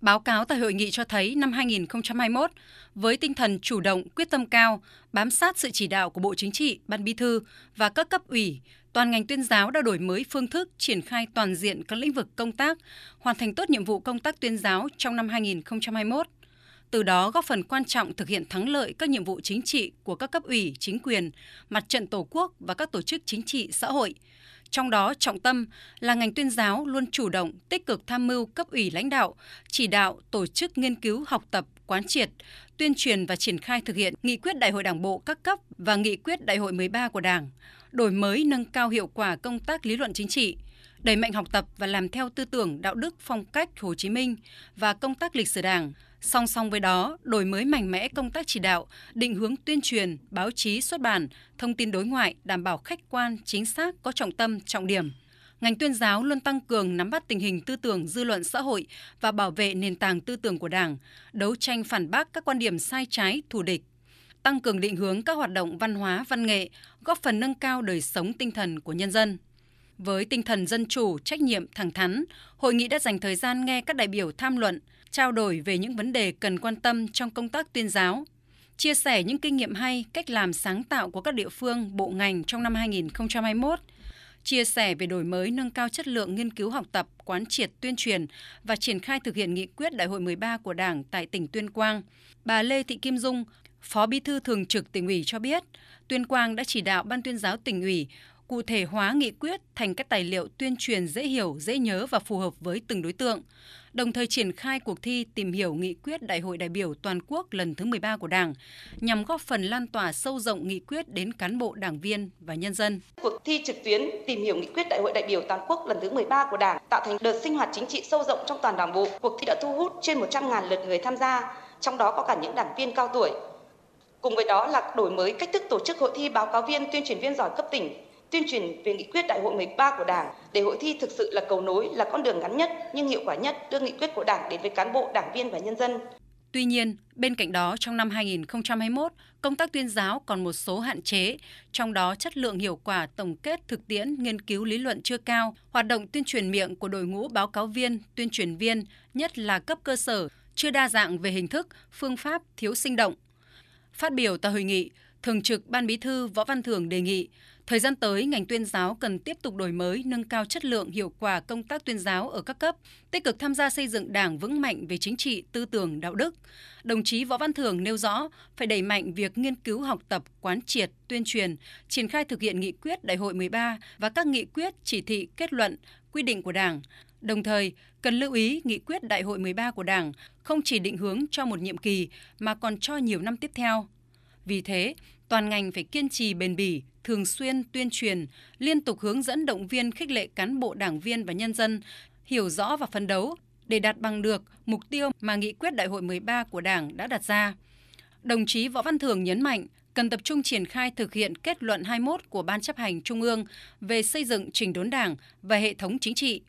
Báo cáo tại hội nghị cho thấy năm 2021, với tinh thần chủ động, quyết tâm cao, bám sát sự chỉ đạo của Bộ Chính trị, Ban Bí thư và các cấp ủy, toàn ngành tuyên giáo đã đổi mới phương thức triển khai toàn diện các lĩnh vực công tác, hoàn thành tốt nhiệm vụ công tác tuyên giáo trong năm 2021. Từ đó góp phần quan trọng thực hiện thắng lợi các nhiệm vụ chính trị của các cấp ủy, chính quyền, mặt trận Tổ quốc và các tổ chức chính trị xã hội. Trong đó trọng tâm là ngành tuyên giáo luôn chủ động, tích cực tham mưu cấp ủy lãnh đạo, chỉ đạo tổ chức nghiên cứu học tập, quán triệt, tuyên truyền và triển khai thực hiện nghị quyết Đại hội Đảng bộ các cấp và nghị quyết Đại hội 13 của Đảng, đổi mới nâng cao hiệu quả công tác lý luận chính trị, đẩy mạnh học tập và làm theo tư tưởng đạo đức phong cách Hồ Chí Minh và công tác lịch sử Đảng. Song song với đó, đổi mới mạnh mẽ công tác chỉ đạo, định hướng tuyên truyền, báo chí xuất bản, thông tin đối ngoại đảm bảo khách quan, chính xác, có trọng tâm, trọng điểm. Ngành tuyên giáo luôn tăng cường nắm bắt tình hình tư tưởng dư luận xã hội và bảo vệ nền tảng tư tưởng của Đảng, đấu tranh phản bác các quan điểm sai trái, thù địch, tăng cường định hướng các hoạt động văn hóa, văn nghệ, góp phần nâng cao đời sống tinh thần của nhân dân. Với tinh thần dân chủ, trách nhiệm, thẳng thắn, hội nghị đã dành thời gian nghe các đại biểu tham luận, trao đổi về những vấn đề cần quan tâm trong công tác tuyên giáo, chia sẻ những kinh nghiệm hay, cách làm sáng tạo của các địa phương, bộ ngành trong năm 2021, chia sẻ về đổi mới nâng cao chất lượng nghiên cứu học tập, quán triệt tuyên truyền và triển khai thực hiện nghị quyết Đại hội 13 của Đảng tại tỉnh Tuyên Quang. Bà Lê Thị Kim Dung, Phó Bí thư Thường trực tỉnh ủy cho biết, Tuyên Quang đã chỉ đạo Ban tuyên giáo tỉnh ủy cụ thể hóa nghị quyết thành các tài liệu tuyên truyền dễ hiểu, dễ nhớ và phù hợp với từng đối tượng, đồng thời triển khai cuộc thi tìm hiểu nghị quyết Đại hội đại biểu toàn quốc lần thứ 13 của Đảng nhằm góp phần lan tỏa sâu rộng nghị quyết đến cán bộ, đảng viên và nhân dân. Cuộc thi trực tuyến tìm hiểu nghị quyết Đại hội đại biểu toàn quốc lần thứ 13 của Đảng tạo thành đợt sinh hoạt chính trị sâu rộng trong toàn Đảng bộ. Cuộc thi đã thu hút trên 100.000 lượt người tham gia, trong đó có cả những đảng viên cao tuổi. Cùng với đó là đổi mới cách thức tổ chức hội thi báo cáo viên tuyên truyền viên giỏi cấp tỉnh tuyên truyền về nghị quyết đại hội 13 của Đảng để hội thi thực sự là cầu nối, là con đường ngắn nhất nhưng hiệu quả nhất đưa nghị quyết của Đảng đến với cán bộ, đảng viên và nhân dân. Tuy nhiên, bên cạnh đó trong năm 2021, công tác tuyên giáo còn một số hạn chế, trong đó chất lượng hiệu quả tổng kết thực tiễn nghiên cứu lý luận chưa cao, hoạt động tuyên truyền miệng của đội ngũ báo cáo viên, tuyên truyền viên, nhất là cấp cơ sở, chưa đa dạng về hình thức, phương pháp, thiếu sinh động. Phát biểu tại hội nghị, Thường trực Ban Bí thư Võ Văn Thưởng đề nghị Thời gian tới, ngành tuyên giáo cần tiếp tục đổi mới, nâng cao chất lượng, hiệu quả công tác tuyên giáo ở các cấp, tích cực tham gia xây dựng Đảng vững mạnh về chính trị, tư tưởng, đạo đức. Đồng chí Võ Văn Thưởng nêu rõ phải đẩy mạnh việc nghiên cứu học tập, quán triệt, tuyên truyền, triển khai thực hiện nghị quyết Đại hội 13 và các nghị quyết, chỉ thị, kết luận, quy định của Đảng. Đồng thời, cần lưu ý nghị quyết Đại hội 13 của Đảng không chỉ định hướng cho một nhiệm kỳ mà còn cho nhiều năm tiếp theo. Vì thế, toàn ngành phải kiên trì bền bỉ, thường xuyên tuyên truyền, liên tục hướng dẫn động viên khích lệ cán bộ đảng viên và nhân dân hiểu rõ và phấn đấu để đạt bằng được mục tiêu mà nghị quyết đại hội 13 của Đảng đã đặt ra. Đồng chí Võ Văn Thường nhấn mạnh cần tập trung triển khai thực hiện kết luận 21 của Ban chấp hành Trung ương về xây dựng trình đốn Đảng và hệ thống chính trị,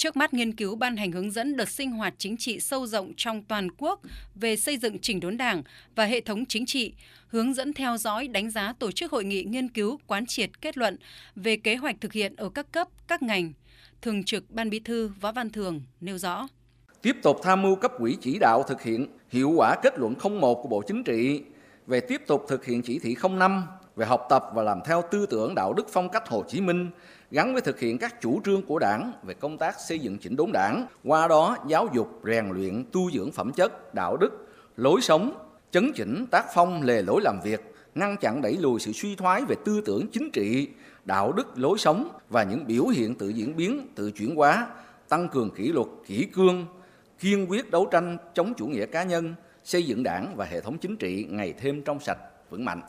trước mắt nghiên cứu ban hành hướng dẫn đợt sinh hoạt chính trị sâu rộng trong toàn quốc về xây dựng chỉnh đốn đảng và hệ thống chính trị, hướng dẫn theo dõi đánh giá tổ chức hội nghị nghiên cứu quán triệt kết luận về kế hoạch thực hiện ở các cấp, các ngành. Thường trực Ban Bí thư Võ Văn Thường nêu rõ. Tiếp tục tham mưu cấp quỹ chỉ đạo thực hiện hiệu quả kết luận 01 của Bộ Chính trị về tiếp tục thực hiện chỉ thị 05 về học tập và làm theo tư tưởng đạo đức phong cách Hồ Chí Minh gắn với thực hiện các chủ trương của Đảng về công tác xây dựng chỉnh đốn Đảng, qua đó giáo dục, rèn luyện, tu dưỡng phẩm chất, đạo đức, lối sống, chấn chỉnh tác phong lề lối làm việc, ngăn chặn đẩy lùi sự suy thoái về tư tưởng chính trị, đạo đức, lối sống và những biểu hiện tự diễn biến, tự chuyển hóa, tăng cường kỷ luật, kỷ cương, kiên quyết đấu tranh chống chủ nghĩa cá nhân, xây dựng đảng và hệ thống chính trị ngày thêm trong sạch, vững mạnh.